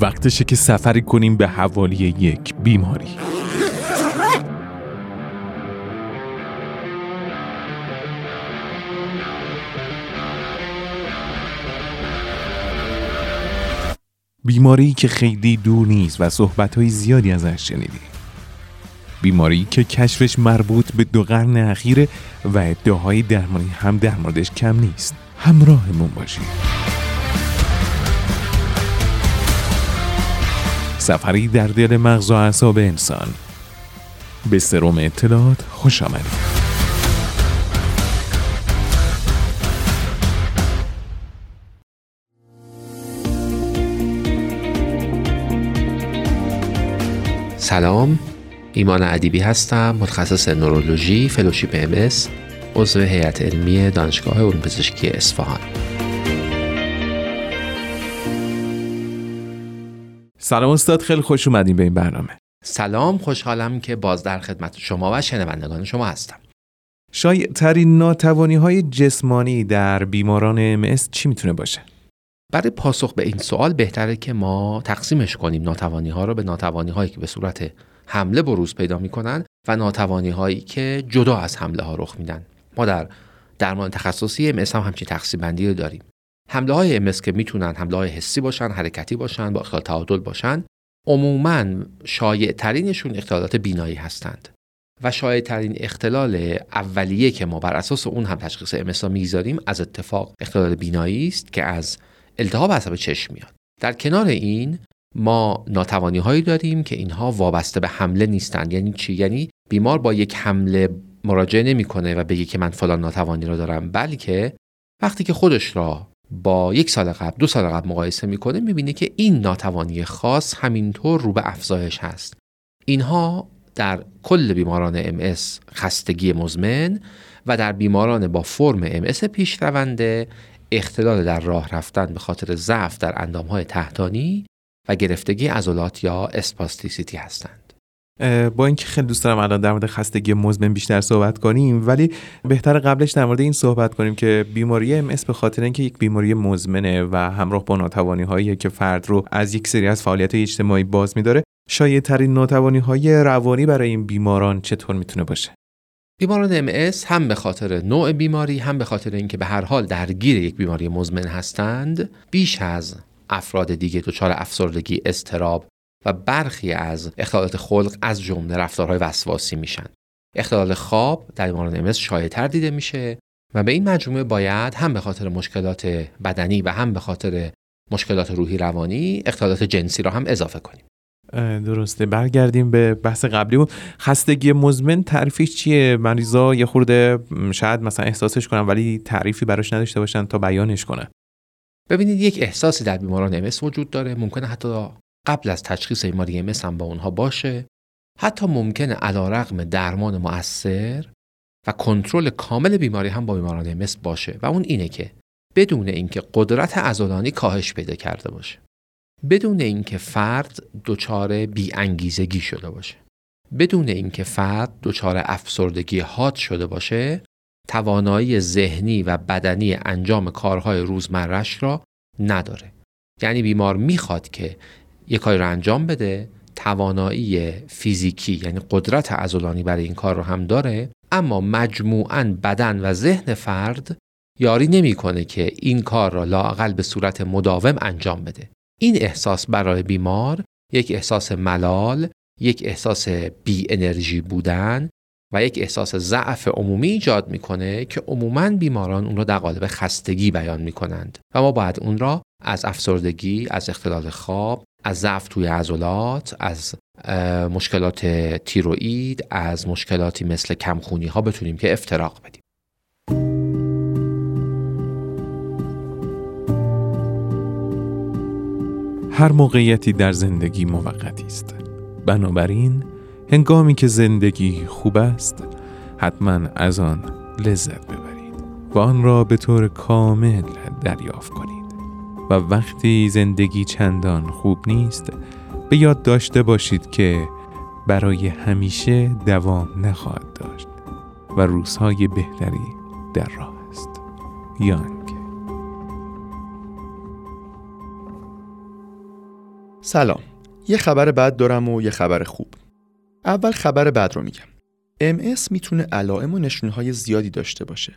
وقتشه که سفری کنیم به حوالی یک بیماری. بیماری که خیلی دور نیست و صحبت زیادی ازش شنیدی. بیماری که کشفش مربوط به دو قرن اخیره و ادعاهای درمانی هم در موردش کم نیست. همراهمون باشید. سفری در دل مغز و اعصاب انسان. به سروم اطلاعات خوش آمدید. سلام ایمان ادیبی هستم متخصص نورولوژی فلوشیپ ام عضو هیئت علمی دانشگاه علوم پزشکی اصفهان. سلام استاد خیلی خوش اومدیم به این برنامه. سلام خوشحالم که باز در خدمت شما و شنوندگان شما هستم. شایع ترین ناتوانی های جسمانی در بیماران MS چی می‌تونه باشه؟ برای پاسخ به این سوال بهتره که ما تقسیمش کنیم. ناتوانی ها رو به ناتوانی هایی که به صورت حمله بروز پیدا می‌کنن و ناتوانی هایی که جدا از حمله ها رخ میدن. ما در درمان تخصصی MS هم همچین تقسیم بندی رو داریم. حمله های امس که می‌تونن حمله های حسی باشن حرکتی باشن با اختلال تعادل باشن عموما شایع ترینشون اختلالات بینایی هستند. و شایع ترین اختلال اولیه که ما بر اساس اون هم تشخیص امسا می‌گذاریم از اتفاق اختلال بینایی است که از التهاب عصب چشم میاد. در کنار این ما ناتوانی هایی داریم که اینها وابسته به حمله نیستند یعنی چی؟ یعنی بیمار با یک حمله مراجعه نمی‌کنه و بگه که من فلان ناتوانی رو دارم بلکه وقتی که خودش را با یک سال قبل دو سال قبل مقایسه می‌کنه می‌بینه که این ناتوانی خاص همینطور رو به افزایش هست. اینها در کل بیماران ام خستگی مزمن و در بیماران با فرم ام پیش رونده اختلال در راه رفتن به خاطر ضعف در اندامهای تحتانی و گرفتگی عضلات یا اسپاستیسیتی هستند. با اینکه خیلی دوست دارم الان در مورد خستگی مزمن بیشتر صحبت کنیم ولی بهتر قبلش در مورد این صحبت کنیم که بیماری ام به خاطر اینکه یک بیماری مزمنه و همراه با ناتوانی هایی که فرد رو از یک سری از فعالیت اجتماعی باز میداره شایع ترین ناتوانی های روانی برای این بیماران چطور می‌تونه باشه؟ بیماران ام هم به خاطر نوع بیماری هم به خاطر اینکه به هر حال درگیر یک بیماری مزمن هستند بیش از افراد دیگه دچار افسردگی استراب و برخی از اختلالات خلق از جمله رفتارهای وسواسی میشن. اختلال خواب در بیماران امس شایعتر دیده میشه و به این مجموعه باید هم به خاطر مشکلات بدنی و هم به خاطر مشکلات روحی روانی اختلالات جنسی را هم اضافه کنیم. درسته. برگردیم به بحث قبلی خستگی مزمن تعریفش چیه؟ مریضا یه خورده شاید مثلا احساسش کنن ولی تعریفی براش نداشته باشن تا بیانش کنه. ببینید یک احساسی در بیماران امس وجود داره. ممکنه حتی قبل از تشخیص بیماری MS هم با اونها باشه حتی ممکنه علا رقم درمان مؤثر و کنترل کامل بیماری هم با بیماران MS باشه و اون اینه که بدون اینکه قدرت عضلانی کاهش پیدا کرده باشه بدون اینکه فرد دچار بی انگیزگی شده باشه بدون اینکه فرد دچار افسردگی حاد شده باشه توانایی ذهنی و بدنی انجام کارهای روزمرش را نداره. یعنی بیمار می‌خواد که یک کاری رو انجام بده توانایی فیزیکی یعنی قدرت عضلانی برای این کار رو هم داره. اما مجموعا بدن و ذهن فرد یاری نمی‌کنه که این کار را لاقل به صورت مداوم انجام بده. این احساس برای بیمار یک احساس ملال یک احساس بی انرژی بودن و یک احساس ضعف عمومی ایجاد می‌کنه که عموما بیماران اون را در قالب خستگی بیان می‌کنند. و ما باید اون را از افسردگی از اختلال خواب از ضعف توی عضلات از مشکلات تیروئید از مشکلاتی مثل کمخونی ها بتونیم که افتراق بدیم. هر موقعیتی در زندگی موقتی است. بنابراین هنگامی که زندگی خوب است حتما از آن لذت ببرید و آن را به طور کامل دریافت کنید. و وقتی زندگی چندان خوب نیست به یاد داشته باشید که برای همیشه دوام نخواهد داشت و روزهای بهتری در راه است. یانگ سلام. یه خبر بد دارم و یه خبر خوب. اول خبر بد رو میگم. MS می‌تونه علائم و نشونهای زیادی داشته باشه.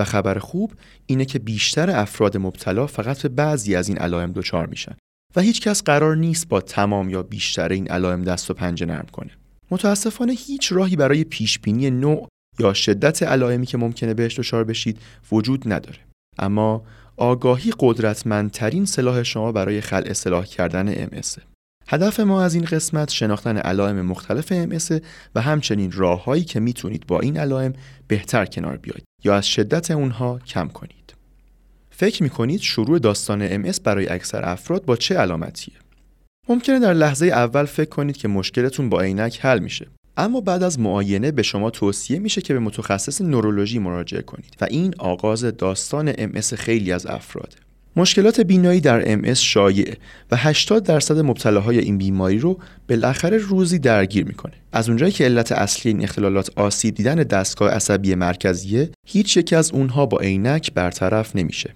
و خبر خوب اینه که بیشتر افراد مبتلا فقط به بعضی از این علائم دچار میشن و هیچ کس قرار نیست با تمام یا بیشتر این علائم دست و پنجه نرم کنه. متاسفانه هیچ راهی برای پیش بینی نوع یا شدت علائمی که ممکنه بهش دچار بشید وجود نداره. اما آگاهی قدرتمندترین سلاح شما برای خلع اصلاح کردن MS هدف ما از این قسمت شناختن علائم مختلف MS و همچنین راههایی که می‌تونید با این علائم بهتر کنار بیاید یا از شدت اونها کم کنید. فکر می‌کنید شروع داستان MS برای اکثر افراد با چه علامتیه؟ ممکنه در لحظه اول فکر کنید که مشکلتون با عینک حل میشه. اما بعد از معاینه به شما توصیه میشه که به متخصص نورولوژی مراجعه کنید و این آغاز داستان MS خیلی از افراده. مشکلات بینایی در MS شایع و 80 درصد مبتلاهای این بیماری رو بالاخره روزی درگیر می‌کنه. از اونجایی که علت اصلی این اختلالات آسیب دیدن دستگاه عصبی مرکزیه، هیچ یک از اونها با عینک برطرف نمیشه.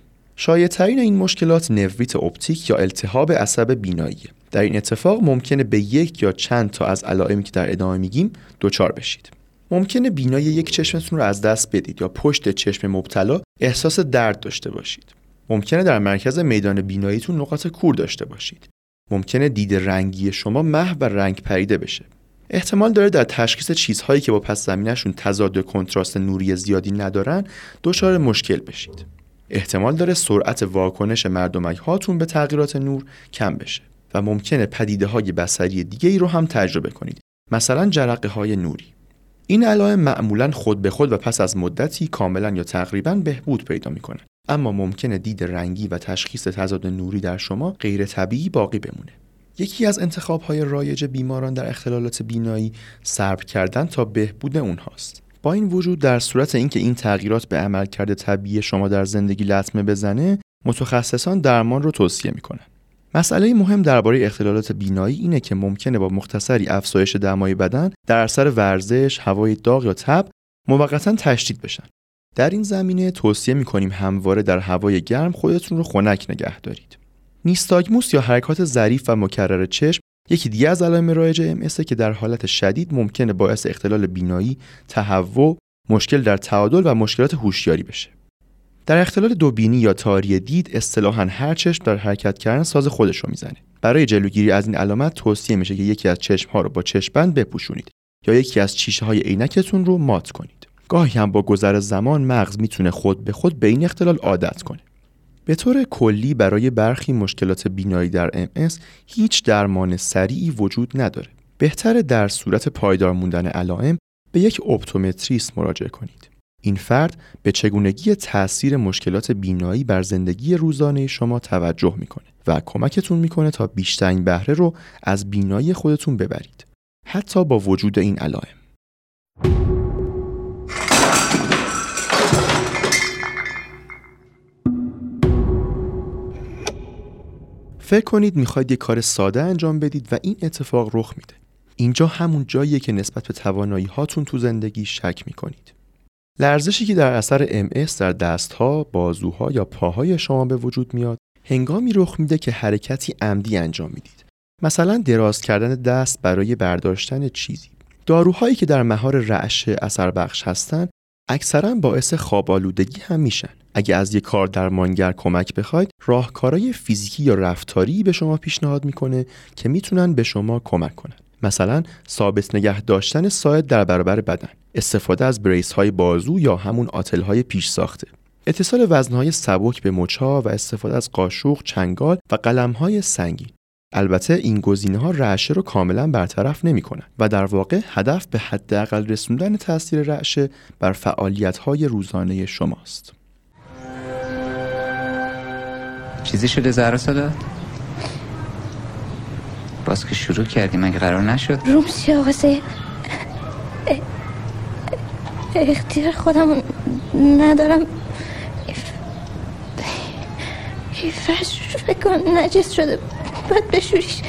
ترین این مشکلات نوریت اپتیک یا التهاب عصب بیناییه. در این اتفاق ممکنه به یک یا چند تا از علائمی که در ادامه میگیم دچار بشید. ممکنه بینایی یک چشمتون رو از دست بدید یا پشت چشم مبتلا احساس درد داشته باشید. ممکنه در مرکز میدان بیناییتون نقاط کور داشته باشید. ممکنه دید رنگی شما محو و رنگ پریده بشه. احتمال داره در تشخیص چیزهایی که با پس زمینشون تضاد کنتراست نوری زیادی ندارن دچار مشکل بشید. احتمال داره سرعت واکنش مردمک هاتون به تغییرات نور کم بشه و ممکنه پدیده های بسری دیگه ای رو هم تجربه کنید. مثلا جرقه های نوری. این علائم معمولا خود به خود و پس از مدتی کاملا یا تقریبا بهبود پیدا می‌کنن اما ممکنه دید رنگی و تشخیص تضاد نوری در شما غیر طبیعی باقی بمونه. یکی از انتخاب های رایج بیماران در اختلالات بینایی صبر کردن تا بهبود اونهاست. با این وجود در صورت اینکه این تغییرات به عملکرد طبیعی شما در زندگی لطمه بزنه، متخصصان درمان رو توصیه می‌کنن. مسئله مهم درباره اختلالات بینایی اینه که ممکنه با مختصری افزایش دمای بدن در اثر ورزش، هوای داغ یا تب موقتا تشدید بشن. در این زمینه توصیه می‌کنیم همواره در هوای گرم خودتون رو خنک نگه دارید. نیستاگموس یا حرکات ظریف و مکرر چشم یکی دیگه از علائم رایج ام که در حالت شدید ممکنه باعث اختلال بینایی، تهوع، مشکل در تعادل و مشکلات هوشیاری بشه. در اختلال دوبینی یا تاری دید اصطلاحا هر چشم در حرکت کردن ساز خودش رو می‌زنه. برای جلوگیری از این علامت توصیه میشه که یکی از چشم ها رو با چشمبند بپوشونید یا یکی از چیشه های عینکتون رو مات کنید. گاهی هم با گذر زمان مغز می‌تونه خود به خود به این اختلال عادت کنه. به طور کلی برای برخی مشکلات بینایی در MS هیچ درمان سریعی وجود نداره. بهتره در صورت پایدار موندن علائم به یک اپتومتریست مراجعه کنید. این فرد به چگونگی تاثیر مشکلات بینایی بر زندگی روزانه شما توجه می‌کنه و کمکتون می‌کنه تا بیشترین بهره رو از بینایی خودتون ببرید. حتی با وجود این علائم. فکر کنید می‌خواید یه کار ساده انجام بدید و این اتفاق رخ میده. اینجا همون جاییه که نسبت به توانایی هاتون تو زندگی شک می‌کنید. لرزشی که در اثر MS در دستها، بازوها یا پاهای شما به وجود میاد، هنگامی رخ میده که حرکتی عمدی انجام می‌دید. مثلا دراز کردن دست برای برداشتن چیزی. داروهایی که در مهار رعش اثر بخش هستند اکثرا باعث خواب آلودگی هم میشن. اگه از یک کار درمانگر کمک بخواید، راهکارهای فیزیکی یا رفتاری به شما پیشنهاد می‌کنه که می‌تونن به شما کمک کنن. مثلا ثابت نگه داشتن ساعد در برابر بدن، استفاده از بریس های بازو یا همون آتل های پیش ساخته. اتصال وزنهای سبک به مچها و استفاده از قاشق، چنگال و قلم های سنگین. البته این گزینه ها رعشه رو کاملا برطرف نمی کنن و در واقع هدف به حداقل رسوندن تاثیر رعشه بر فعالیت های روزانه شماست. چیزی شده زهرا ساده؟ باز که شروع کردیم مگه قرار نشد؟ روم آقا اختیار خودم ندارم فرش فکر نجس شده باید بشوریش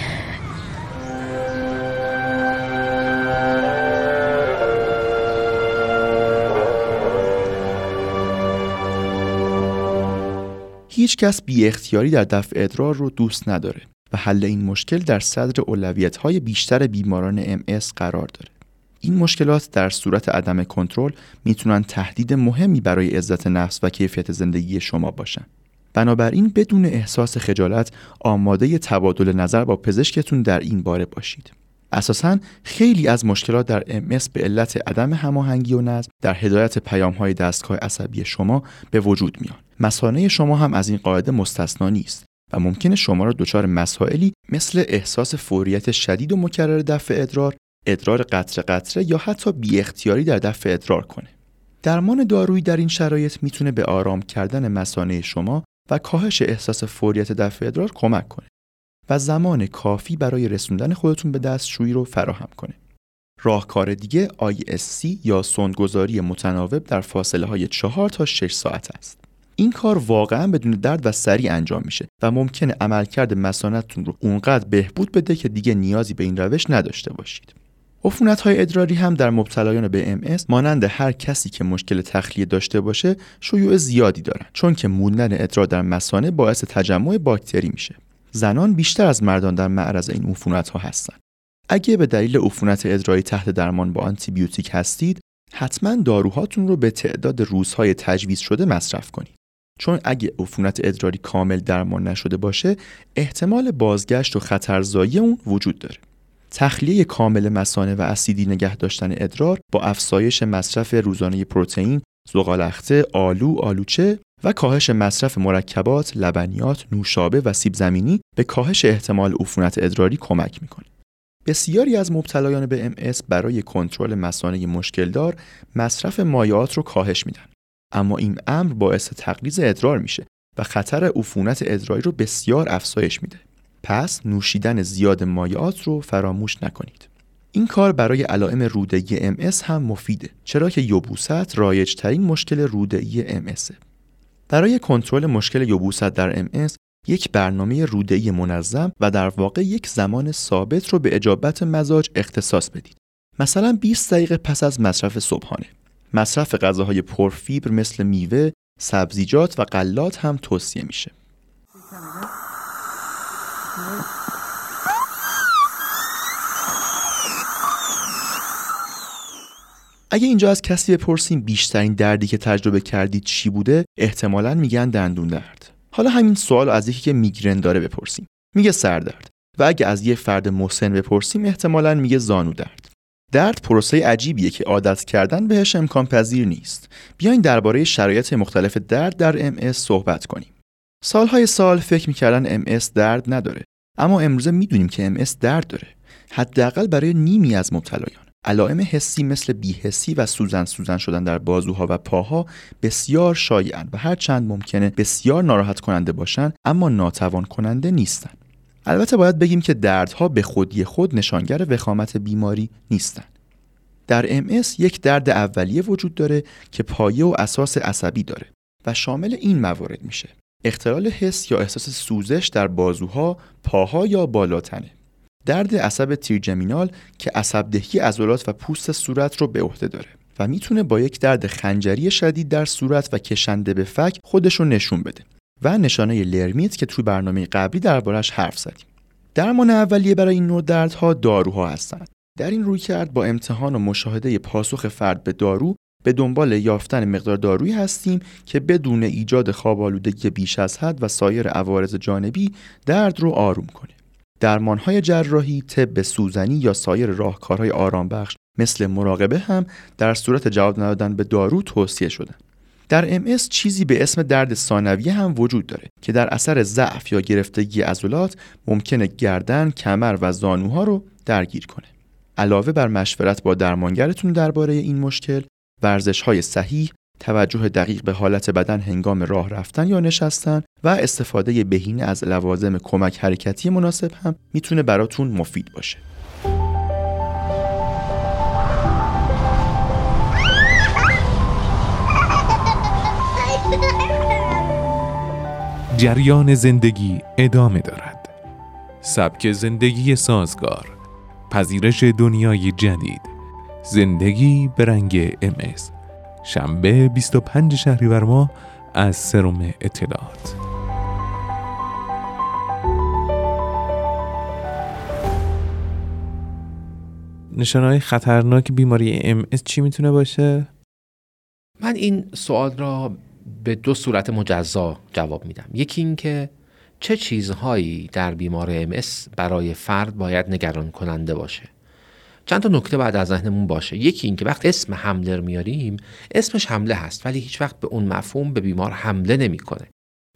هیچ کس بی اختیاری در دفع ادرار رو دوست نداره و حل این مشکل در صدر اولویت های بیشتر بیماران MS قرار داره. این مشکلات در صورت عدم کنترل می‌تونن تهدید مهمی برای عزت نفس و کیفیت زندگی شما باشن. بنابراین بدون احساس خجالت آماده تبادل نظر با پزشکتون در این باره باشید. اساسا خیلی از مشکلات در MS به علت عدم هماهنگی و نظم در هدایت پیام های دستگاه عصبی شما به وجود میان. مسانه شما هم از این قاعده مستثنا نیست و ممکنه شما را دچار مسائلی مثل احساس فوریت شدید و مکرر دفع ادرار، ادرار قطره قطره یا حتی بی اختیاری در دفع ادرار کنه. درمان دارویی در این شرایط می‌تونه به آرام کردن مسانه شما و کاهش احساس فوریت دفع ادرار کمک کنه و زمان کافی برای رسوندن خودتون به دستشویی رو فراهم کنه. راهکار دیگه ISC یا سوندگذاری متناوب در فاصله های 4 تا 6 ساعت است. این کار واقعا بدون درد و سریع انجام میشه و ممکنه عملکرد مسانتتون رو اونقدر بهبود بده که دیگه نیازی به این روش نداشته باشید. عفونت های ادراری هم در مبتلایان به MS مانند هر کسی که مشکل تخلیه داشته باشه شیوع زیادی دارن چون که موندن ادرار در مسانه باعث تجمع باکتری میشه. زنان بیشتر از مردان در معرض این عفونت ها هستند اگه به دلیل عفونت ادراری تحت درمان با آنتی بیوتیک هستید حتما داروهاتون رو به تعداد روزهای تجویز شده مصرف کنید. چون اگه عفونت ادراری کامل درمان نشده باشه احتمال بازگشت و خطرزایی اون وجود داره. تخلیه کامل مسانه و اسیدی نگه داشتن ادرار با افزایش مصرف روزانه پروتئین، زغالخته، آلو، آلوچه و کاهش مصرف مرکبات، لبنیات، نوشابه و سیب زمینی به کاهش احتمال عفونت ادراری کمک می‌کنه. بسیاری از مبتلایان به MS برای کنترل مسانه مشکلدار مصرف مایعات رو کاهش میدن. اما این امر باعث تقلیز ادرار میشه و خطر عفونت ادراری رو بسیار افزایش میده. پس نوشیدن زیاد مایعات رو فراموش نکنید. این کار برای علائم روده‌ای MS هم مفیده چرا که یبوست رایج ترین مشکل روده‌ای MS. برای کنترل مشکل یبوست در MS یک برنامه روده‌ای منظم و در واقع یک زمان ثابت رو به اجابت مزاج اختصاص بدید. مثلا 20 دقیقه پس از مصرف صبحانه. مصرف غذاهای پرفیبر مثل میوه، سبزیجات و غلات هم توصیه میشه. اگه اینجا از کسی بپرسیم بیشترین دردی که تجربه کردید چی بوده احتمالا میگن دندون درد. حالا همین سوال از یکی که میگرن داره بپرسیم. میگه سردرد و اگه از یه فرد مسن بپرسیم احتمالا میگه زانو درد. درد پروسه عجیبیه که عادت کردن بهش امکان پذیر نیست. بیاین درباره شرایط مختلف درد در MS صحبت کنیم. سالهای سال فکر می‌کردن MS درد نداره. اما امروزه می‌دونیم که MS درد داره. حداقل برای نیمی از مبتلایان. علائم حسی مثل بیحسی و سوزن سوزن شدن در بازوها و پاها بسیار شایعن و هر چند ممکنه بسیار ناراحت کننده باشن اما ناتوان کننده نیستن البته باید بگیم که دردها به خودی خود نشانگر وخامت بیماری نیستند. در MS یک درد اولیه وجود داره که پایه و اساس عصبی داره و شامل این موارد میشه. اختلال حس یا احساس سوزش در بازوها، پاها یا بالاتنه. درد عصب تیرجمینال که عصبدهی عضلات و پوست صورت رو به عهده داره و می‌تونه با یک درد خنجری شدید در صورت و کشنده به فک خودش رو نشون بده و نشانه لرمیت که توی برنامه قبلی دربارش حرف زدیم. درمان اولیه برای این نوع دردها داروها هستند. در این روی کرد با امتحان و مشاهده پاسخ فرد به دارو به دنبال یافتن مقدار دارویی هستیم که بدون ایجاد خواب آلودگی بیش از حد و سایر عوارض جانبی درد رو آروم کنه. درمانهای جراحی، طب سوزنی یا سایر راهکارهای آرامبخش مثل مراقبه هم در صورت جواب ندادن به دارو توصیه شدن. در MS چیزی به اسم درد ثانویه هم وجود داره که در اثر ضعف یا گرفتگی عضلات ممکنه گردن، کمر و زانوها رو درگیر کنه. علاوه بر مشورت با درمانگرتون درباره این مشکل، ورزش های صحیح، توجه دقیق به حالت بدن هنگام راه رفتن یا نشستن و استفاده بهینه از لوازم کمک حرکتی مناسب هم می‌تونه براتون مفید باشه. جریان زندگی ادامه دارد. سبک زندگی سازگار پذیرش دنیای جدید زندگی به رنگ امز شنبه 25 شهریور ماه از سروم اطلاعات. نشانه خطرناک بیماری ام چی می‌تونه باشه؟ من این سوال را به دو صورت مجزا جواب میدم. یکی اینکه چه چیزهایی در بیمار ام برای فرد باید نگران کننده باشه؟ چند تا نکته بعد از ذهنمون باشه. یکی اینکه وقت اسم حمله میاریم اسمش حمله هست ولی هیچ وقت به اون مفهوم به بیمار حمله نمی‌کنه.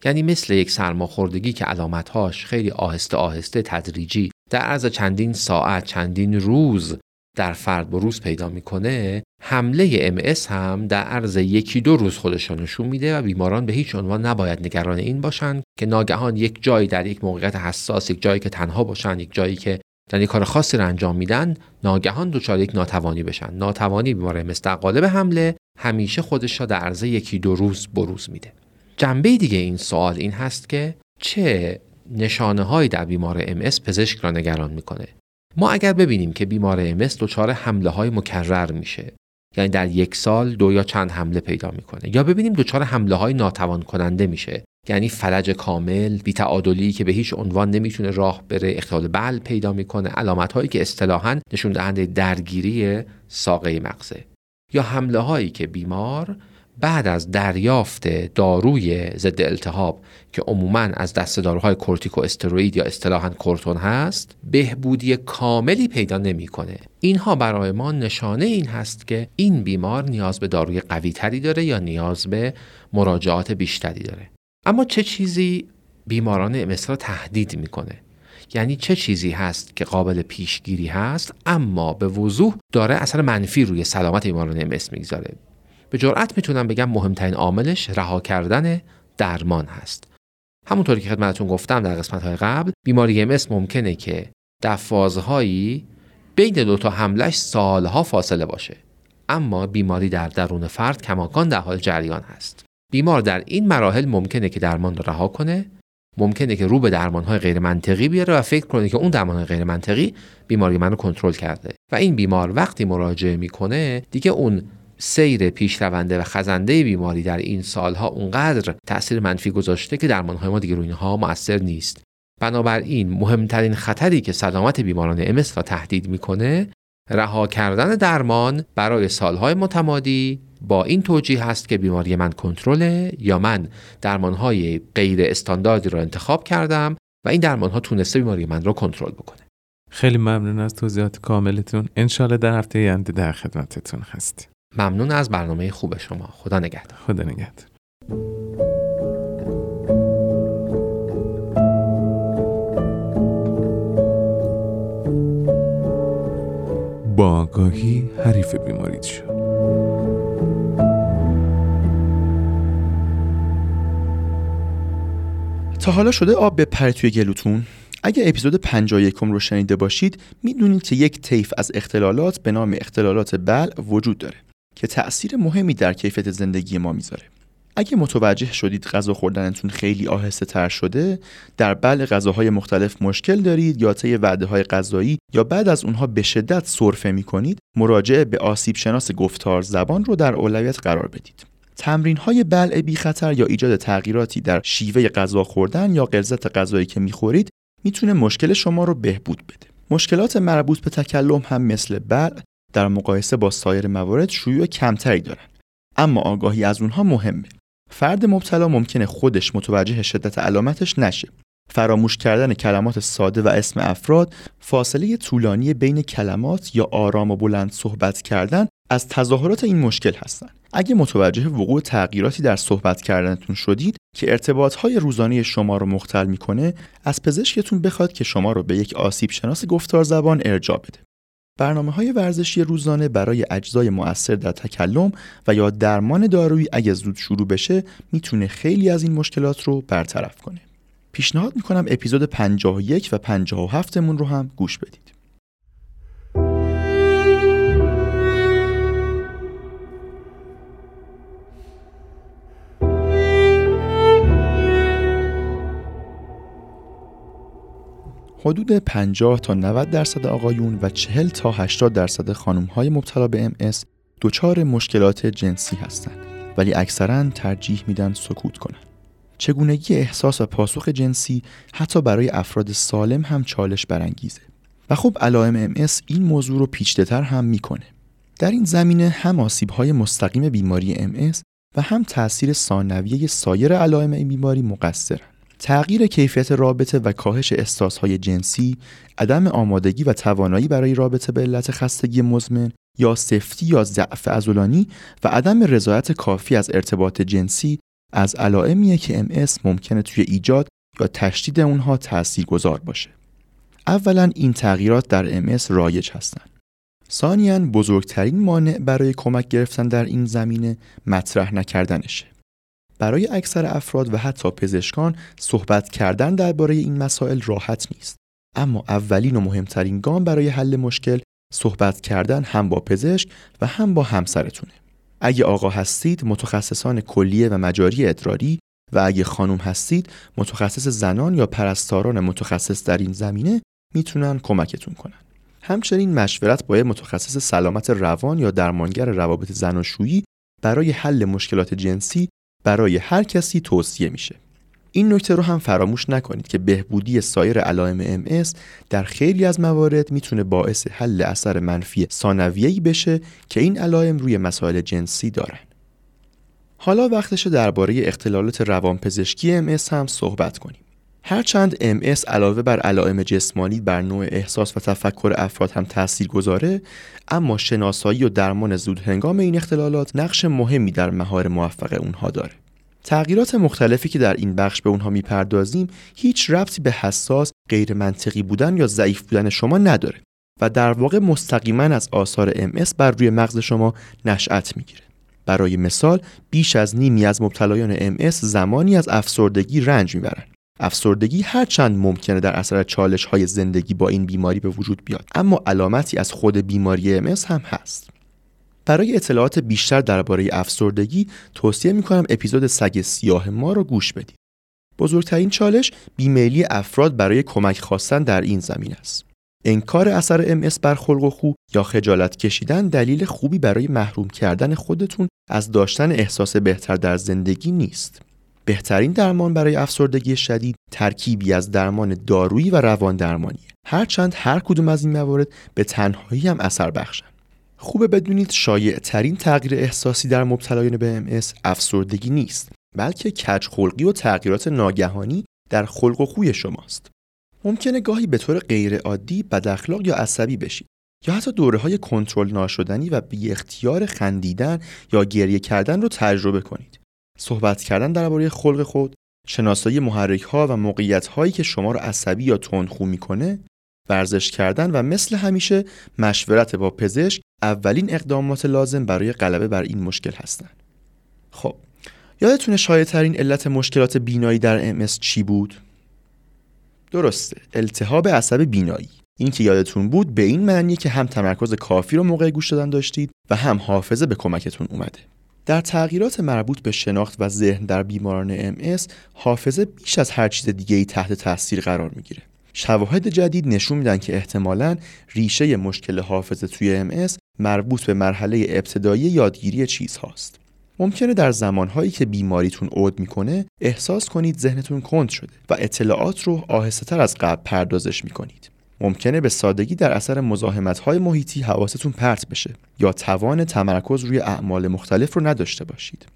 یعنی مثل یک سرماخوردگی که علامتهاش خیلی آهسته آهسته تدریجی در عرض چندین ساعت چندین روز در فرد روز پیدا می‌کنه حمله ام هم در عرض یکی دو روز خودش نشون میده و بیماران به هیچ عنوان نباید نگران این باشن که ناگهان یک جایی در یک موقعیت حساس یک جایی که تنها باشن یک جایی که یک کار خاصی رو انجام میدن ناگهان دچار یک ناتوانی بشن. ناتوانی بیمار ام در قالب حمله همیشه خودش را در عرض یکی دو روز بروز میده. جنبه دیگه این سوال این هست که چه نشانه هایی در بیمار ام پزشک را نگران می‌کنه؟ ما اگر ببینیم که بیمار ام دچار حمله های مکرر میشه یعنی در یک سال دو یا چند حمله پیدا می‌کنه یا ببینیم دچار حمله های ناتوان کننده میشه یعنی فلج کامل بیتعادلی که به هیچ عنوان نمی‌تونه راه بره اختلال بل پیدا می‌کنه علامت هایی که اصطلاحا نشون دهنده درگیری ساقه مغزه. یا حمله هایی که بیمار بعد از دریافت داروی ضد التهاب که عموما از دست داروهای کورتیکو استروئید یا اصطلاحا کورتون هست بهبودی کاملی پیدا نمی‌کنه. اینها برای ما نشانه این هست که این بیمار نیاز به داروی قوی تری داره یا نیاز به مراجعات بیشتری داره. اما چه چیزی بیماران امس را تهدید می‌کنه؟ یعنی چه چیزی هست که قابل پیشگیری هست اما به وضوح داره اثر منفی روی سلامت بیماران امس می‌گذاره. به جرأت می‌تونم بگم مهمترین عاملش رها کردن درمان هست. همونطوری که خدمتتون گفتم در قسمت های قبل بیماری ام ممکنه که در فازهایی بین دو تا حملش سالها فاصله باشه اما بیماری در درون فرد کماکان در حال جریان هست. بیمار در این مراحل ممکنه که درمان رو رها کنه ممکنه که رو به درمان های غیر منطقی بیاره و فکر کنه که اون درمان غیر منطقی بیماری من رو کنترل کرده. و این بیمار وقتی مراجعه می‌کنه دیگه اون سیر پیشرونده و خزنده بیماری در این سالها اونقدر تاثیر منفی گذاشته که درمانهای ما دیگه روی اینها مؤثر نیست. بنابراین مهمترین خطری که سلامت بیماران امس را تهدید می‌کنه رها کردن درمان برای سالهای متمادی با این توجیه هست که بیماری من کنترله یا من درمانهای غیر استانداردی را انتخاب کردم و این درمانها تونسته بیماری من را کنترل بکنه. خیلی ممنون از توضیحات کاملتون. انشالله در هفته آینده در خدمتتون هستیم. ممنون از برنامه خوب شما. خدا نگهدار. خدا نگهدار. با آگاهی حریف بیماریت شد حالا شده آب به پره توی گلوتون؟ اگه اپیزود 51 رو شنیده باشید می‌دونید که یک طیف از اختلالات به نام اختلالات بل وجود داره که تأثیر مهمی در کیفیت زندگی ما می‌ذاره. اگه متوجه شدید غذا خوردنتون خیلی آهسته تر شده در بل غذاهای مختلف مشکل دارید یا طی وعده های غذایی یا بعد از اونها به شدت سرفه می کنید مراجعه به آسیب شناس گفتار زبان رو در اولویت قرار بدید. تمرین های بلع بی خطر یا ایجاد تغییراتی در شیوه غذا خوردن یا غلظت غذایی که می‌خورید می‌تونه مشکل شما رو بهبود بده. مشکلات مربوط به تکلم هم مثل بلع در مقایسه با سایر موارد شیوع کمتری دارن. اما آگاهی از اونها مهمه. فرد مبتلا ممکنه خودش متوجه شدت علامتش نشه. فراموش کردن کلمات ساده و اسم افراد فاصله طولانی بین کلمات یا آرام و بلند صحبت کردن از تظاهرات این مشکل هستند اگه متوجه وقوع تغییراتی در صحبت کردنتون شدید که ارتباطهای روزانه شما رو مختل می‌کنه از پزشکتون بخواد که شما رو به یک آسیب شناس گفتار زبان ارجاع بده برنامه های ورزشی روزانه برای اجزای مؤثر در تکلم و یا درمان دارویی اگه زود شروع بشه می‌تونه خیلی از این مشکلات رو برطرف کنه. پیشنهاد می‌کنم اپیزود 51 و 57 مون رو هم گوش بدید. حدود 50 تا 90 درصد آقایون و 40 تا 80 درصد خانم های مبتلا به ام دچار مشکلات جنسی هستند ولی اکثرا ترجیح میدن سکوت کنند. چگونگی احساس و پاسخ جنسی حتی برای افراد سالم هم چالش برانگیزه. و خب علائم MS این موضوع رو پیچیده‌تر هم می‌کنه. در این زمینه هم آسیب‌های مستقیم بیماری MS و هم تاثیر ثانویه سایر علائم این بیماری مقصرن. تغییر کیفیت رابطه و کاهش احساسهای جنسی، عدم آمادگی و توانایی برای رابطه به علت خستگی مزمن یا سفتی یا ضعف عضلانی و عدم رضایت کافی از ارتباط جنسی از علائمیه که MS ممکنه توی ایجاد یا تشدید اونها تأثیر گذار باشه. اولا این تغییرات در MS رایج هستند. ثانیا بزرگترین مانع برای کمک گرفتن در این زمینه مطرح نکردنشه. برای اکثر افراد و حتی پزشکان صحبت کردن درباره این مسائل راحت نیست. اما اولین و مهمترین گام برای حل مشکل صحبت کردن هم با پزشک و هم با همسرتونه. اگه آقا هستید متخصصان کلیه و مجاری ادراری و اگه خانم هستید متخصص زنان یا پرستاران متخصص در این زمینه می‌تونن کمکتون کنن. همچنین مشورت با متخصص سلامت روان یا درمانگر روابط زناشویی برای حل مشکلات جنسی برای هر کسی توصیه میشه. این نکته رو هم فراموش نکنید که بهبودی سایر علائم MS در خیلی از موارد می‌تونه باعث حل اثر منفی ثانویه‌ای بشه که این علائم روی مسائل جنسی دارن. حالا وقتشه درباره اختلالات روانپزشکی MS هم صحبت کنیم. هرچند MS علاوه بر علائم جسمانی بر نوع احساس و تفکر افراد هم تأثیر گذاره اما شناسایی و درمان زود هنگام این اختلالات نقش مهمی در مهار موفق اونها داره. تغییرات مختلفی که در این بخش به اونها می‌پردازیم هیچ ربطی به حساس غیر منطقی بودن یا ضعیف بودن شما نداره و در واقع مستقیما از آثار MS بر روی مغز شما نشأت می‌گیره. برای مثال بیش از نیمی از مبتلایان MS زمانی از افسردگی رنج می‌برند. افسردگی هرچند ممکنه در اثر چالش های زندگی با این بیماری به وجود بیاد اما علامتی از خود بیماری MS هم هست. برای اطلاعات بیشتر درباره افسردگی توصیه می‌کنم اپیزود سگ سیاه ما رو گوش بدید. بزرگترین چالش بیمیلی افراد برای کمک خواستن در این زمین است. انکار اثر MS بر خلق و خو یا خجالت کشیدن دلیل خوبی برای محروم کردن خودتون از داشتن احساس بهتر در زندگی نیست. بهترین درمان برای افسردگی شدید ترکیبی از درمان دارویی و روان درمانی هرچند هر کدوم از این موارد به تنهایی هم اثر بخشن. خوبه بدونید شایع ترین تغییر احساسی در مبتلایان به MS افسردگی نیست بلکه کج خلقی و تغییرات ناگهانی در خلق و خوی شماست. ممکنه گاهی به طور غیر عادی بد اخلاق یا عصبی بشید یا حتی دوره های کنترل ناشدنی و بی اختیار خندیدن یا گریه کردن رو تجربه کنید. صحبت کردن درباره خلق خود، شناسایی محرک ها و موقعیت هایی که شما را عصبی یا تندخو می‌کنه، ورزش کردن و مثل همیشه مشورت با پزشک اولین اقدامات لازم برای غلبه بر این مشکل هستند. خب یادتونه شایع ترین علت مشکلات بینایی در MS چی بود؟ درسته التهاب عصب بینایی این که یادتون بود به این معنیه که هم تمرکز کافی رو موقع گوش دادن داشتید و هم حافظه به کمکتون اومده در تغییرات مربوط به شناخت و ذهن در بیماران MS حافظه بیش از هر چیز دیگه ای تحت تاثیر قرار می‌گیره. شواهد جدید نشون میدن که احتمالا ریشه مشکل حافظه توی MS مربوط به مرحله ابتدایی یادگیری چیزهاست. ممکنه در زمانهایی که بیماریتون عود می‌کنه احساس کنید ذهنتون کند شده و اطلاعات رو آهسته تر از قبل پردازش می‌کنید. ممکنه به سادگی در اثر های محیطی حواستون پرت بشه یا توان تمرکز روی اعمال مختلف رو نداشته باشید.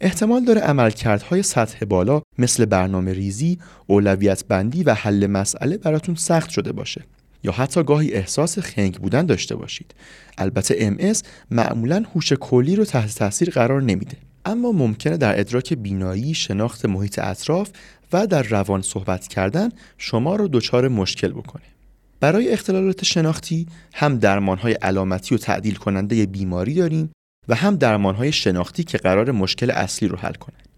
احتمال داره عملکردهای سطح بالا مثل برنامه ریزی، اولویت بندی و حل مسئله براتون سخت شده باشه یا حتی گاهی احساس خنگ بودن داشته باشید. البته MS معمولا هوش کلی رو تحت تاثیر قرار نمیده. اما ممکنه در ادراک بینایی، شناخت محیط اطراف و در روان صحبت کردن شما رو دچار مشکل بکنه. برای اختلالات شناختی هم درمانهای علامتی و تعدیل کننده بیماری داریم و هم درمانهای شناختی که قرار مشکل اصلی رو حل کنند.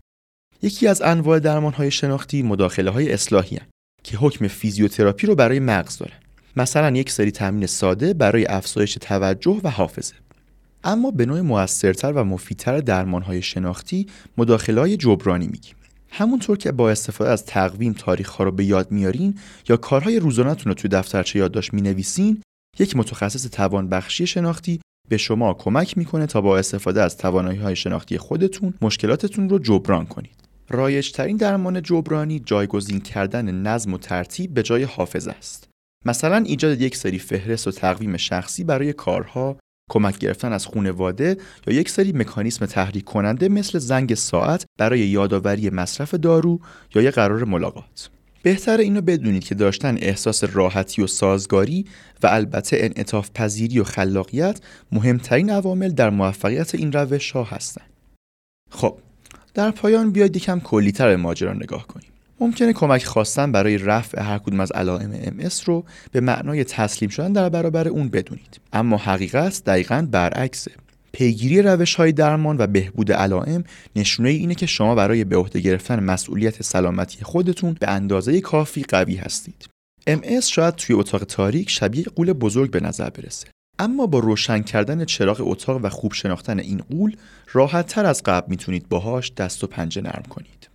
یکی از انواع درمانهای شناختی مداخله های اصلاحی هن که حکم فیزیوتراپی رو برای مغز دارن. مثلا یک سری تمرین ساده برای افزایش توجه و حافظه. اما به نوع موثرتر و مفیدتر درمانهای شناختی مداخله های جبرانی میگیم. همونطور که با استفاده از تقویم تاریخ ها رو به یاد میارین یا کارهای روزانهتون رو توی دفترچه یادداشت می‌نویسین یک متخصص توانبخشی شناختی به شما کمک می‌کنه تا با استفاده از توانایی های شناختی خودتون مشکلاتتون رو جبران کنید. رایج ترین درمان جبرانی جایگزین کردن نظم و ترتیب به جای حافظه است. مثلا ایجاد یک سری فهرست و تقویم شخصی برای کارها کمک گرفتن از خونواده یا یک سری مکانیسم تحریک کننده مثل زنگ ساعت برای یادآوری مصرف دارو یا یک قرار ملاقات بهتر اینو بدونید که داشتن احساس راحتی و سازگاری و البته انعطاف پذیری و خلاقیت مهمترین عوامل در موفقیت این روش ها هستند. خب در پایان بیاید یکم کلیتر به ماجرا نگاه کنیم. ممکنه کمک خواستن برای رفع هر کدوم از علائم MS رو به معنای تسلیم شدن در برابر اون بدونید. اما حقیقت دقیقا برعکسه. پیگیری روش های درمان و بهبود علائم نشونه اینه که شما برای به عهده گرفتن مسئولیت سلامتی خودتون به اندازه کافی قوی هستید. MS شاید توی اتاق تاریک شبیه قول بزرگ به نظر برسه. اما با روشن کردن چراغ اتاق و خوب شناختن این قول راحت تر از قبل می‌تونید باهاش دست و پنجه نرم کنید.